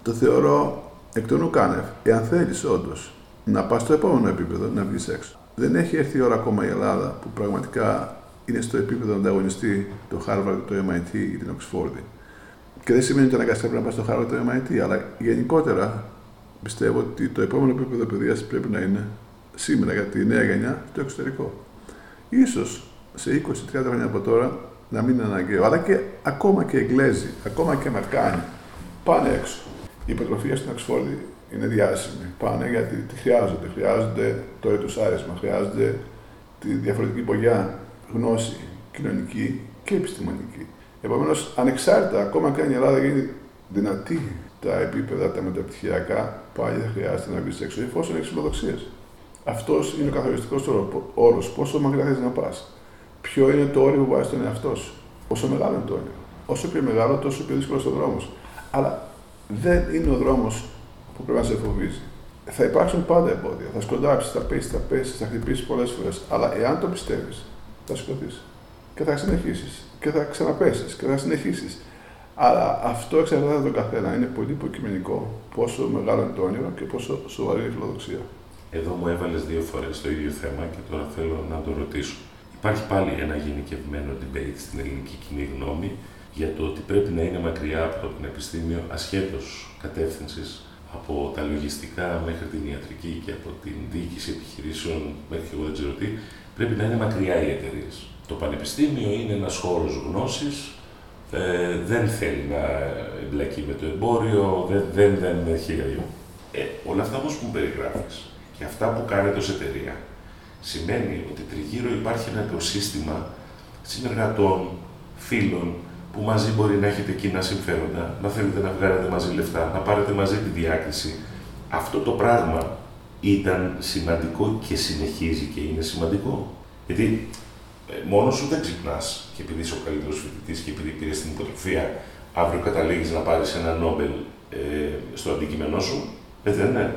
Speaker 2: Το θεωρώ εκ των ουκάνευ, εάν θέλεις όντως να πας στο επόμενο επίπεδο, να βγεις έξω. Δεν έχει έρθει η ώρα ακόμα η Ελλάδα που πραγματικά είναι στο επίπεδο να ανταγωνιστεί το Harvard, το MIT ή την Oxford. Και δεν σημαίνει ότι αναγκαστικά πρέπει να πας στο Harvard, το MIT, αλλά γενικότερα πιστεύω ότι το επόμενο επίπεδο παιδείας πρέπει να είναι σήμερα για τη νέα γενιά στο εξωτερικό. Ίσως σε 20-30 χρόνια από τώρα να μην είναι αναγκαίο. Αλλά και ακόμα και Εγγλέζοι, ακόμα και Αμερικάνοι πάνε έξω. Η υποτροφία στην Αξφόρδη είναι διάσημη. Πάνε γιατί τη χρειάζονται. Χρειάζονται το έτος άρισμα, χρειάζονται τη διαφορετική πογιά γνώση κοινωνική και επιστημονική. Επομένως, ανεξάρτητα, ακόμα και αν η Ελλάδα γίνει δυνατή τα επίπεδα τα μεταπτυχιακά, πάλι θα χρειάζεται να βγει έξω εφόσον έχεις φιλοδοξίες. Αυτός είναι ο καθοριστικός όρο. Πόσο μακριά θες να πας. Ποιο είναι το όριο που βάζεις τον εαυτό σου. Όσο μεγάλο είναι το όριο. Όσο πιο μεγάλο, τόσο πιο δύσκολος ο δρόμος. Αλλά δεν είναι ο δρόμος που πρέπει να σε φοβίζει. Θα υπάρξουν πάντα εμπόδια. Θα σκοντάψεις, θα πέσεις, θα πέσεις, θα χτυπήσεις πολλές φορές. Αλλά εάν το πιστεύεις, θα σηκωθεί. Και θα συνεχίσεις. Και θα ξαναπέσεις και θα συνεχίσεις. Αλλά αυτό εξαρτάται από τον καθένα. Είναι πολύ υποκειμενικό πόσο μεγάλο είναι το όνειρο και πόσο σοβαρή είναι η φιλοδοξία.
Speaker 1: Εδώ μου έβαλες δύο φορές το ίδιο θέμα και τώρα θέλω να το ρωτήσω. Υπάρχει πάλι ένα γενικευμένο debate στην ελληνική κοινή γνώμη για το ότι πρέπει να είναι μακριά από το πανεπιστήμιο ασχέτως κατεύθυνσης από τα λογιστικά μέχρι την ιατρική και από την διοίκηση επιχειρήσεων μέχρι και εγώ δεν ξέρω τι, πρέπει να είναι μακριά οι εταιρείες. Το πανεπιστήμιο είναι ένας χώρος γνώσης, ε, δεν θέλει να εμπλακεί με το εμπόριο, δεν, δεν, δεν έχει αλλιώ. Ε, όλα αυτά όμω που μου περιγράφεις; Και αυτά που κάνετε ως εταιρεία, σημαίνει ότι τριγύρω υπάρχει ένα οικοσύστημα συνεργατών, φίλων, που μαζί μπορεί να έχετε κοινά συμφέροντα, να θέλετε να βγάλετε μαζί λεφτά, να πάρετε μαζί τη διάκριση. Αυτό το πράγμα ήταν σημαντικό και συνεχίζει και είναι σημαντικό. Γιατί ε, μόνος σου δεν ξυπνάς και επειδή είσαι ο καλύτερος φοιτητής και επειδή πήρες την υποτροφία, αύριο καταλήγεις να πάρεις ένα Νόμπελ ε, στο αντικείμενό σου. Ε, δεν είναι.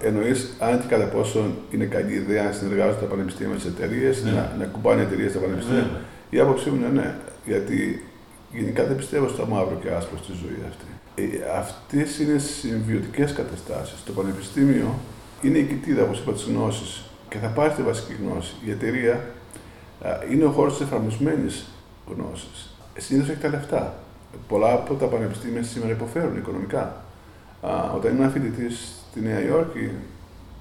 Speaker 2: Εννοείς αν και κατά πόσο είναι καλή ιδέα να συνεργάζονται τα πανεπιστήμια με τις εταιρείες, ναι. να, να κουμπάνε εταιρείες στα πανεπιστήμια. Ναι. Η άποψή μου είναι ναι. Γιατί γενικά δεν πιστεύω στο μαύρο και άσπρο στη ζωή αυτή. Ε, Αυτές είναι συμβιωτικές καταστάσεις. Το πανεπιστήμιο είναι η κοιτίδα, όπως είπα, της γνώσης και θα πάρει τη βασική γνώση. Η εταιρεία είναι ο χώρος της εφαρμοσμένης γνώσης. Συνήθως έχει τα λεφτά. Πολλά από τα πανεπιστήμια σήμερα υποφέρουν οικονομικά. Όταν ήμουν φοιτητής στη Νέα Υόρκη,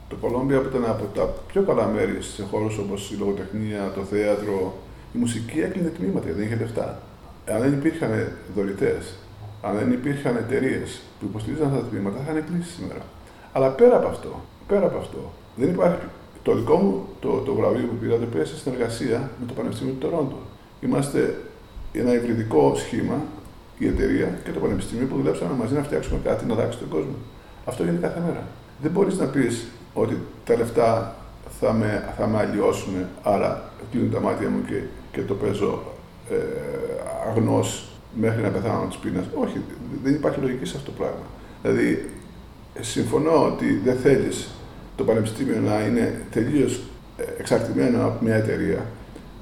Speaker 2: το Κολόμπια που ήταν από τα πιο καλά μέρη σε χώρους όπως η λογοτεχνία, το θέατρο, η μουσική έκλεινε τμήματα, δεν είχε λεφτά. Αν δεν υπήρχαν δωρητές, αν δεν υπήρχαν εταιρείες που υποστηρίζαν αυτά τα τμήματα, θα είχαν κλείσει σήμερα. Αλλά πέρα από αυτό, πέρα από αυτό, δεν υπάρχει. Το δικό μου το, το βραβείο που πήρα το πήρα σε συνεργασία με το Πανεπιστήμιο του Τωρόντο. Είμαστε ένα υβριδικό σχήμα, η εταιρεία και το Πανεπιστήμιο που δουλέψαμε μαζί να φτιάξουμε κάτι να αλλάξει τον κόσμο. Αυτό γίνεται κάθε μέρα. Δεν μπορείς να πεις ότι τα λεφτά θα με, θα με αλλοιώσουν, άρα κλείνουν τα μάτια μου και, και το παίζω ε, αγνός μέχρι να πεθάνω τη πείνα. Όχι, δεν υπάρχει λογική σε αυτό το πράγμα. Δηλαδή, συμφωνώ ότι δεν θέλεις το πανεπιστήμιο να είναι τελείως ε, εξαρτημένο από μια εταιρεία,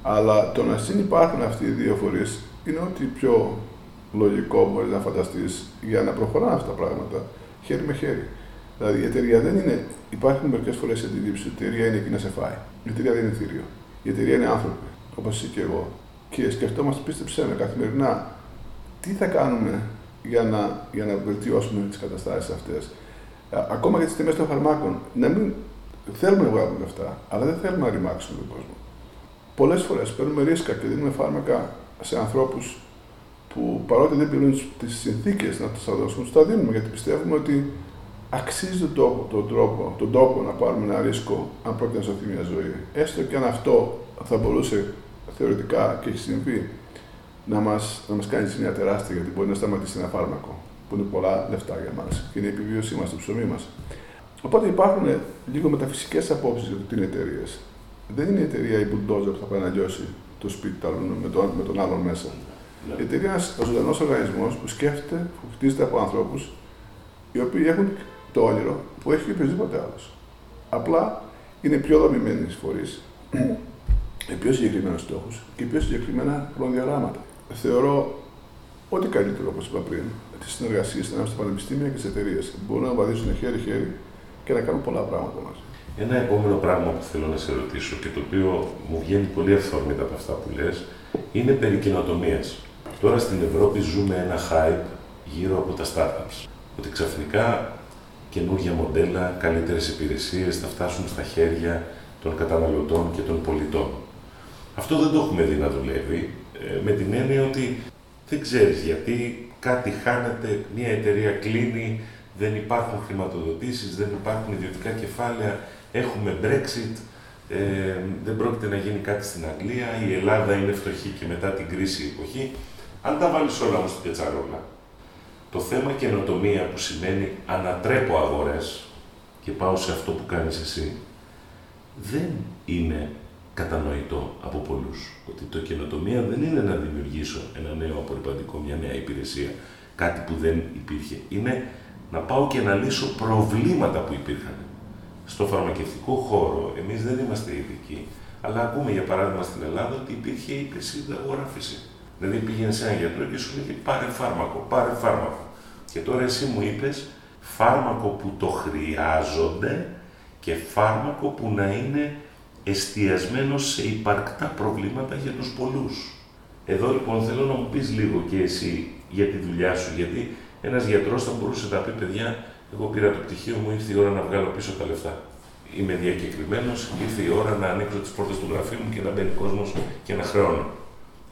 Speaker 2: αλλά το να συνεπάρχουν αυτοί οι δύο φορείς είναι ό,τι πιο λογικό μπορείς να φανταστείς για να προχωράνε αυτά τα πράγματα χέρι με χέρι. Δηλαδή η εταιρεία δεν είναι. Υπάρχουν μερικές φορές η αντιλήψη ότι η εταιρεία είναι εκεί να σε φάει. Η εταιρεία δεν είναι θηρίο. Η εταιρεία είναι άνθρωποι, όπως εσύ και εγώ και σκεφτόμαστε, πίστεψέ με, καθημερινά, τι θα κάνουμε για να, για να βελτιώσουμε τις καταστάσεις αυτές. Ακόμα και τις τιμές των φαρμάκων. Να μην θέλουμε να βγάλουμε λεφτά, αλλά δεν θέλουμε να ρημάξουμε τον κόσμο. Πολλές φορές παίρνουμε ρίσκα και δίνουμε φάρμακα σε ανθρώπους που παρότι δεν πληρούν τις συνθήκες να τους δώσουν, τα δίνουμε γιατί πιστεύουμε ότι αξίζει τον τόπο, τον τρόπο, τον τόπο να πάρουμε ένα ρίσκο αν πρόκειται να σωθεί μια ζωή. Έστω και αν αυτό θα μπορούσε θεωρητικά και έχει συμβεί να μας να μας κάνει ζημιά τεράστια γιατί μπορεί να σταματήσει ένα φάρμακο που είναι πολλά λεφτά για μας και είναι η επιβίωσή μας, το ψωμί μας. Οπότε υπάρχουν λίγο μεταφυσικές απόψεις για το τι είναι εταιρείες. Δεν είναι η εταιρεία η bulldozer που θα πάει να λιώσει το σπίτι του με τον, με τον άλλον μέσα. Ναι. Η εταιρεία είναι ένας ζωντανός οργανισμός που σκέφτεται, που χτίζεται από ανθρώπους οι οποίοι έχουν το όνειρο που έχει και οποιοδήποτε άλλος. Απλά είναι πιο δομημένοι οι φορείς, με πιο συγκεκριμένους στόχους και πιο συγκεκριμένα χρονοδιαγράμματα. Θεωρώ ό,τι καλύτερο, όπως είπα πριν, τι συνεργασίες ανάμεσα στα πανεπιστήμια και τις εταιρείες. Μπορούν να βαδίσουν χέρι-χέρι και να κάνουν πολλά πράγματα μαζί.
Speaker 1: Ένα επόμενο πράγμα που θέλω να σε ρωτήσω και το οποίο μου βγαίνει πολύ αυθόρμητα από αυτά που λες, είναι περί καινοτομίας. Τώρα στην Ευρώπη ζούμε ένα hype γύρω από τα startups. Ότι ξαφνικά καινούργια μοντέλα, καλύτερες υπηρεσίες θα φτάσουν στα χέρια των καταναλωτών και των πολιτών. Αυτό δεν το έχουμε δει να δουλεύει, ε, με την έννοια ότι δεν ξέρεις γιατί κάτι χάνεται, μια εταιρεία κλείνει, δεν υπάρχουν χρηματοδοτήσεις, δεν υπάρχουν ιδιωτικά κεφάλαια, έχουμε Brexit, ε, δεν πρόκειται να γίνει κάτι στην Αγγλία, η Ελλάδα είναι φτωχή και μετά την κρίση εποχή. Αν τα βάλεις όλα όμως στην πετσαρόλα, το θέμα καινοτομία που σημαίνει ανατρέπω αγορές και πάω σε αυτό που κάνεις εσύ, δεν είναι κατανοητό από πολλούς. Ότι το καινοτομία δεν είναι να δημιουργήσω ένα νέο απορριπαντικό, μια νέα υπηρεσία, κάτι που δεν υπήρχε. Είναι να πάω και να λύσω προβλήματα που υπήρχαν. Στο φαρμακευτικό χώρο, εμείς δεν είμαστε ειδικοί, αλλά ακούμε για παράδειγμα στην Ελλάδα ότι υπήρχε η αγοράφηση. Δηλαδή πήγαινε σε έναν γιατρό και σου λέγε πάρε φάρμακο, πάρε φάρμακο. Και τώρα εσύ μου είπες φάρμακο που το χρειάζονται και φάρμακο που να είναι εστιασμένο σε υπαρκτά προβλήματα για τους πολλούς. Εδώ λοιπόν θέλω να μου πεις λίγο και εσύ για τη δουλειά σου, γιατί ένας γιατρός θα μπορούσε να πει παιδιά, εγώ πήρα το πτυχίο μου, ήρθε η ώρα να βγάλω πίσω τα λεφτά. Είμαι διακεκριμένος, ήρθε η ώρα να ανοίξω τις πόρτες του γραφείου μου και να μπαίνει κόσμος και να χρεώνω.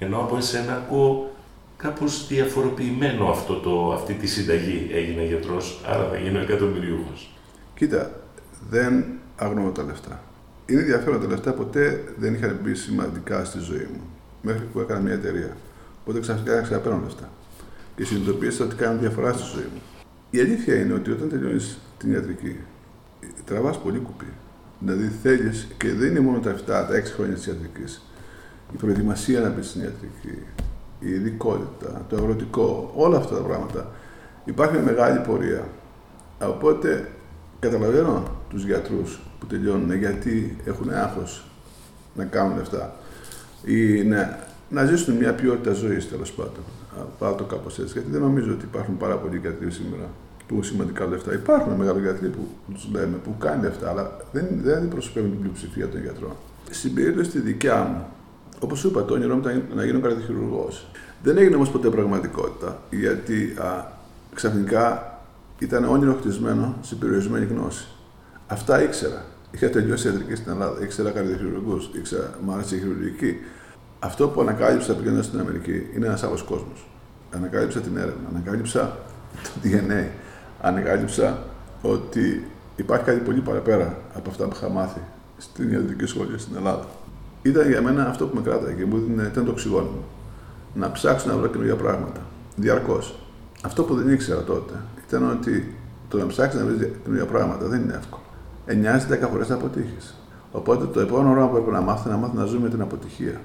Speaker 1: Ενώ από εσένα ακούω κάπως διαφοροποιημένο αυτό το, αυτή τη συνταγή έγινε γιατρός, άρα θα γίνω εκατομμυριούχος.
Speaker 2: Κοίτα, δεν αγνοώ τα λεφτά. Είναι ενδιαφέρον τα λεφτά ποτέ δεν είχαν μπει σημαντικά στη ζωή μου. Μέχρι που έκανα μια εταιρεία. Οπότε ξαφνικά άρχισα να παίρνω λεφτά. Και συνειδητοποίησα ότι κάνουν διαφορά στη ζωή μου. Η αλήθεια είναι ότι όταν τελειώνεις την ιατρική, τραβάς πολύ κουπί. Δηλαδή θέλεις, και δεν είναι μόνο τα 7, τα 6 χρόνια της ιατρικής. Η προετοιμασία να μπει στην ιατρική, η ειδικότητα, το αγροτικό, όλα αυτά τα πράγματα. Υπάρχει μια μεγάλη πορεία. Οπότε καταλαβαίνω τους γιατρούς που τελειώνουν γιατί έχουν άγχος να κάνουν αυτά ή να, να ζήσουν μια ποιότητα ζωής τέλος πάντων. Πάω το κάπως έτσι. Γιατί δεν νομίζω ότι υπάρχουν πάρα πολλοί γιατροί σήμερα που έχουν σημαντικά λεφτά. Υπάρχουν μεγάλοι γιατροί που τους λέμε που κάνουν λεφτά, αλλά δεν, δεν αντιπροσωπεύουν την πλειοψηφία των γιατρών. Στην περίπτωση τη δικιά μου, όπως σου είπα, το όνειρό μου ήταν να γίνω καρδιοχειρουργός. Δεν έγινε όμως ποτέ πραγματικότητα, γιατί α, ξαφνικά ήταν όνειρο χτισμένο σε περιορισμένη γνώση. Αυτά ήξερα. Είχα τελειώσει ιατρική στην Ελλάδα, ήξερα καρδιοχειρουργούς, ήξερα μου άρεσε η χειρουργική. Αυτό που ανακάλυψα πηγαίνοντα στην Αμερική είναι ένας άλλος κόσμος. Ανακάλυψα την έρευνα, ανακάλυψα το DNA, ανακάλυψα ότι υπάρχει κάτι πολύ παραπέρα από αυτά που είχα μάθει στην ιατρική σχολή στην Ελλάδα. Ήταν για μένα αυτό που με κράταγε και μου ήταν το οξυγόνο μου. Να ψάξω να βρω καινούργια πράγματα. Διαρκώς. Αυτό που δεν ήξερα τότε ήταν ότι το να ψάξεις να βρεις καινούργια πράγματα δεν είναι εύκολο. 9-10 φορές θα αποτύχεις. Οπότε το επόμενο πράγμα που πρέπει να μάθεις να μάθεις να ζούμε με την αποτυχία.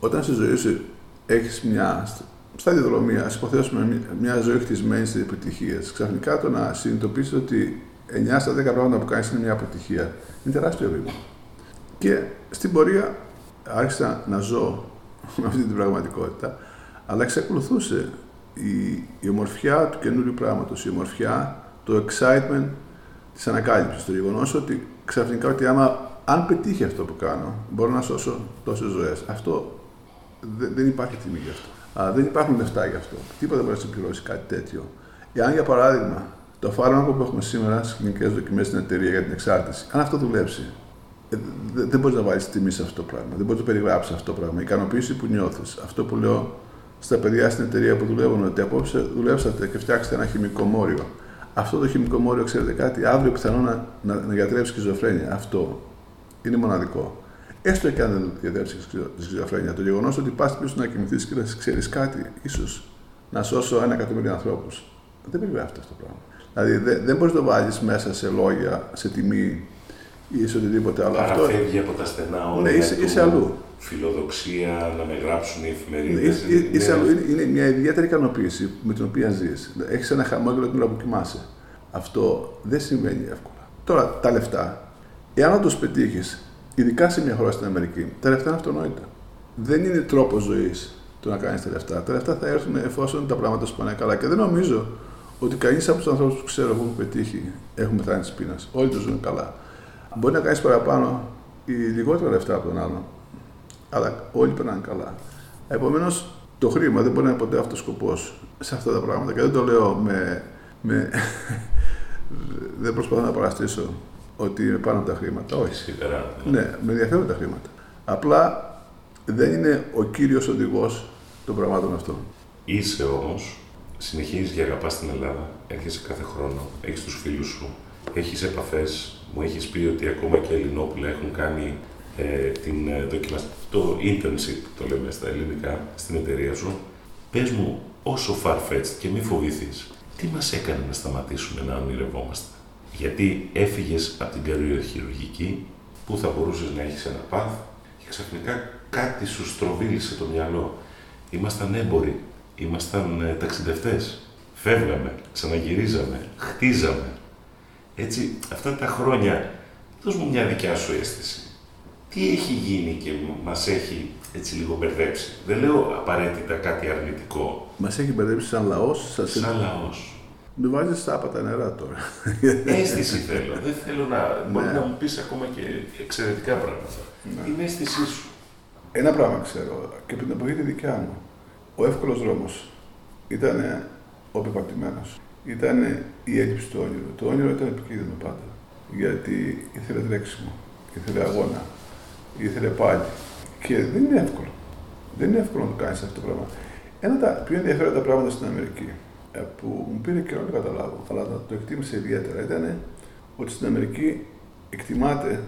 Speaker 2: Όταν στη ζωή σου έχεις μια σταδιοδρομία, ας υποθέσουμε μια ζωή χτισμένη σε επιτυχίες, ξαφνικά το να συνειδητοποιήσεις ότι 9 στα 10 πράγματα που κάνεις είναι μια αποτυχία, είναι τεράστιο βήμα. Και στην πορεία άρχισα να ζω με αυτή την πραγματικότητα, αλλά εξακολουθούσε η, η ομορφιά του καινούριου πράγματος, η ομορφιά, το excitement της ανακάλυψης. Το γεγονός ότι ξαφνικά ότι άμα αν πετύχει αυτό που κάνω, μπορώ να σώσω τόσες ζωές. Αυτό δεν, δεν υπάρχει τιμή γι' αυτό. Α, δεν υπάρχουν λεφτά γι' αυτό. Τίποτα δεν μπορεί να συμπληρώσει κάτι τέτοιο. Εάν για παράδειγμα το φάρμακο που έχουμε σήμερα στις κλινικές δοκιμές στην εταιρεία για την εξάρτηση, αν αυτό δουλέψει, ε, δεν μπορείς να βάλει τιμή σε αυτό το πράγμα. Δεν μπορείς να το περιγράψεις αυτό το πράγμα. Η ικανοποίηση που νιώθεις. Αυτό που λέω στα παιδιά στην εταιρεία που δουλεύουν, ότι απόψε δουλέψατε και φτιάξετε ένα χημικό μόριο. Αυτό το χημικό μόριο, ξέρετε κάτι, αύριο πιθανόν να, να, να γιατρεύσει σχιζοφρένεια. Αυτό είναι μοναδικό. Έστω και αν δεν γιατρέψεις τη σχιζοφρένεια, το γεγονός ότι πας πίσω να κοιμηθείς και να ξέρεις κάτι, ίσως να σώσω ένα εκατομμύριο ανθρώπους. Δεν περιγράφεται αυτό το πράγμα. Δηλαδή δεν, δεν μπορείς να το βάλει μέσα σε λόγια, σε τιμή ή σε οτιδήποτε άλλο.
Speaker 1: Παραφεύγει από τα στενά όρια.
Speaker 2: Ναι, είσαι, είσαι αλλού.
Speaker 1: Φιλοδοξία, να με γράψουν οι εφημερίδες.
Speaker 2: Είσαι, αλλού. Είναι, είναι μια ιδιαίτερη ικανοποίηση με την οποία ζεις. Έχεις ένα χαμόγελο την ώρα που κοιμάσαι. Αυτό δεν συμβαίνει εύκολα. Τώρα τα λεφτά, εάν τους πετύχεις, ειδικά σε μια χώρα στην Αμερική, τα λεφτά είναι αυτονόητα. Δεν είναι τρόπος ζωής το να κάνεις τα λεφτά. Τα λεφτά θα έρθουν εφόσον τα πράγματα σου πάνε καλά. Και δεν νομίζω ότι κανείς από τους ανθρώπους που ξέρω που έχουν πετύχει έχουν πεθάνει τη πείνας. Όλοι το ζουν καλά. Μπορεί να κάνεις παραπάνω ή λιγότερα λεφτά από τον άλλον, αλλά όλοι περνάνε καλά. Επομένως, το χρήμα δεν μπορεί να είναι ποτέ αυτός ο σκοπός σε αυτά τα πράγματα. Και δεν το λέω με. με δεν προσπαθώ να παραστήσω ότι είναι πάνω από τα χρήματα. Όχι.
Speaker 1: Σίγουρα.
Speaker 2: Ναι, με ενδιαφέρουν τα χρήματα. Απλά δεν είναι ο κύριος οδηγός των πραγμάτων αυτών.
Speaker 1: Είσαι όμως, συνεχίζεις και αγαπάς την Ελλάδα, έρχεσαι κάθε χρόνο, έχεις τους φίλους σου, έχεις επαφές. Μου έχεις πει ότι ακόμα και Ελληνόπουλα έχουν κάνει ε, την ε, δοκιμαστική, το internship, το λέμε στα ελληνικά, στην εταιρεία σου. Πες μου, όσο farfetched και μη φοβηθείς, τι μας έκανε να σταματήσουμε να ονειρευόμαστε; Γιατί έφυγες από την καριέρα χειρουργική, που θα μπορούσες να έχεις ένα πάθ, και ξαφνικά κάτι σου στροβίλησε το μυαλό. Ήμασταν έμποροι, ήμασταν ε, ταξιδευτές. Φεύγαμε, ξαναγυρίζαμε, χτίζαμε. Έτσι, αυτά τα χρόνια, δώσ' μου μια δικιά σου αίσθηση. Τι έχει γίνει και μας έχει έτσι λίγο μπερδέψει; Δεν λέω απαραίτητα κάτι αρνητικό.
Speaker 2: Μας έχει μπερδέψει σαν λαός.
Speaker 1: Σαν, σαν λαός.
Speaker 2: Με βάζεις άπατα νερά τώρα.
Speaker 1: Αίσθηση θέλω. Δεν θέλω να. Ναι. Μπορεί να μου πεις ακόμα και εξαιρετικά πράγματα. Ναι. Είναι αίσθησή σου.
Speaker 2: Ένα πράγμα ξέρω και πριν την εποχή τη δικιά μου. Ο εύκολος δρόμος ήταν ο πεπατημένος. Ήταν η έλλειψη του όνειρου. Το όνειρο ήταν επικίνδυνο πάντα. Γιατί ήθελε τρέξιμο, ήθελε αγώνα, ήθελε πάλι. Και δεν είναι εύκολο. Δεν είναι εύκολο να το κάνεις αυτό το πράγμα. Ένα από τα πιο ενδιαφέροντα πράγματα στην Αμερική ε, που μου πήρε καιρό να το καταλάβω, αλλά το εκτίμησε ιδιαίτερα, ήταν ότι στην Αμερική εκτιμάται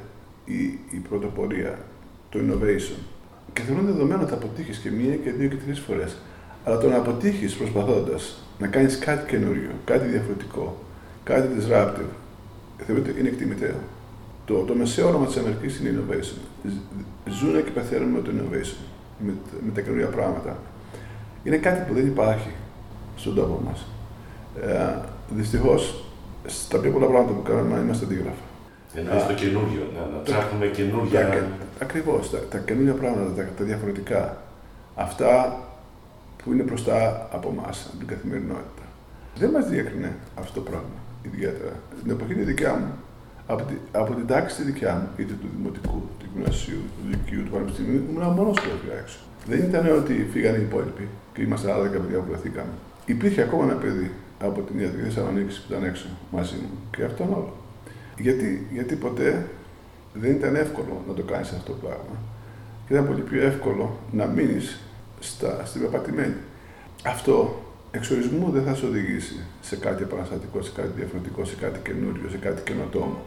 Speaker 2: η, η πρωτοπορία, το innovation. Και θεωρούν δεδομένο ότι θα αποτύχεις και μία και δύο και τρεις φορές. Αλλά το να αποτύχεις προσπαθώντας να κάνεις κάτι καινούριο, κάτι διαφορετικό, κάτι disruptive, θεωρείται είναι εκτιμητέο. Το, το μεσαίο όνομα της Αμερικής είναι innovation. Ζουν και πεθαίνουν με το innovation, με, με τα καινούργια πράγματα. Είναι κάτι που δεν υπάρχει στον τόπο μας. Ε, Δυστυχώς, στα πιο πολλά πράγματα που κάνουμε είμαστε αντίγραφα.
Speaker 1: Εννοείς το καινούριο, να, να ψάχνουμε καινούργια...
Speaker 2: Ακριβώς, τα, τα καινούργια πράγματα, τα, τα διαφορετικά. Αυτά που είναι μπροστά από εμά, από την καθημερινότητα. Δεν μας διέκρινε αυτό το πράγμα ιδιαίτερα. Την εποχή τη δικιά μου, από, τη, από την τάξη τη δικιά μου, είτε του δημοτικού, του γυμνασίου, του λυκείου, του πανεπιστημίου, ήμουν μόνος που έφυγα έξω. Δεν ήταν ότι φύγανε οι υπόλοιποι και είμαστε άλλα δέκα παιδιά που βρεθήκαμε. Υπήρχε ακόμα ένα παιδί από την ιατρική Θεσσαλονίκη που ήταν έξω μαζί μου και αυτόν όλο. Γιατί, γιατί ποτέ δεν ήταν εύκολο να το κάνεις αυτό το πράγμα. Και ήταν πολύ πιο εύκολο να μείνεις στην πεπατημένη. Αυτό εξορισμού δεν θα σε οδηγήσει σε κάτι επαναστατικό, σε κάτι διαφορετικό, σε κάτι καινούριο, σε κάτι καινοτόμο.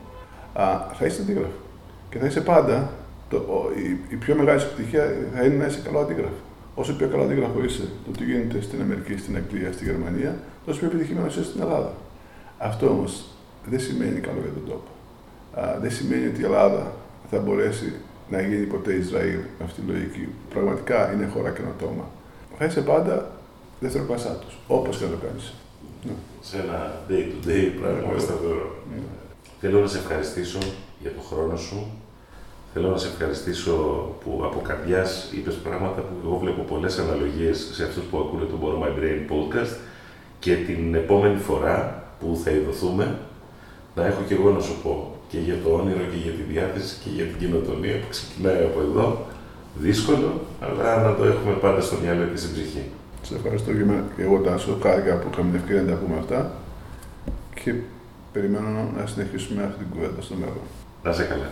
Speaker 2: Α, θα είσαι αντίγραφος. Και θα είσαι πάντα, το, η, η, πιο μεγάλη σου επιτυχία θα είναι να είσαι καλό αντίγραφος. Όσο πιο καλό αντίγραφο είσαι το τι γίνεται στην Αμερική, στην Αγγλία, στη Γερμανία, τόσο πιο επιτυχημένο είσαι στην Ελλάδα. Αυτό όμως δεν σημαίνει καλό για τον τόπο. Α, δεν σημαίνει ότι η Ελλάδα θα μπορέσει να γίνει ποτέ Ισραήλ με αυτή τη λογική. Πραγματικά είναι χώρα καινοτόμα. Θα είσαι πάντα δεύτερο κλασσάτο, όπως και να το κάνεις.
Speaker 1: Ναι. Σε ένα day to day πράγμα σταθερό. Ναι. Θέλω να σε ευχαριστήσω για τον χρόνο σου. Θέλω να σε ευχαριστήσω που από καρδιά είπες πράγματα που εγώ βλέπω πολλές αναλογίες σε αυτούς που ακούνε το Borrow My Brain podcast και την επόμενη φορά που θα ειδωθούμε να έχω και εγώ να σου πω και για το όνειρο και για τη διάθεση και για την κοινοτομία που ξεκινάει από εδώ. Δύσκολο, αλλά να το έχουμε πάντα στο μυαλό και στην ψυχή.
Speaker 2: Σε ευχαριστώ και εγώ Τάσο, χάρηκα που είχαμε την ευκαιρία να τα πούμε αυτά και περιμένω να συνεχίσουμε αυτή την κουβέντα στο μέλλον.
Speaker 1: Να σε καλά.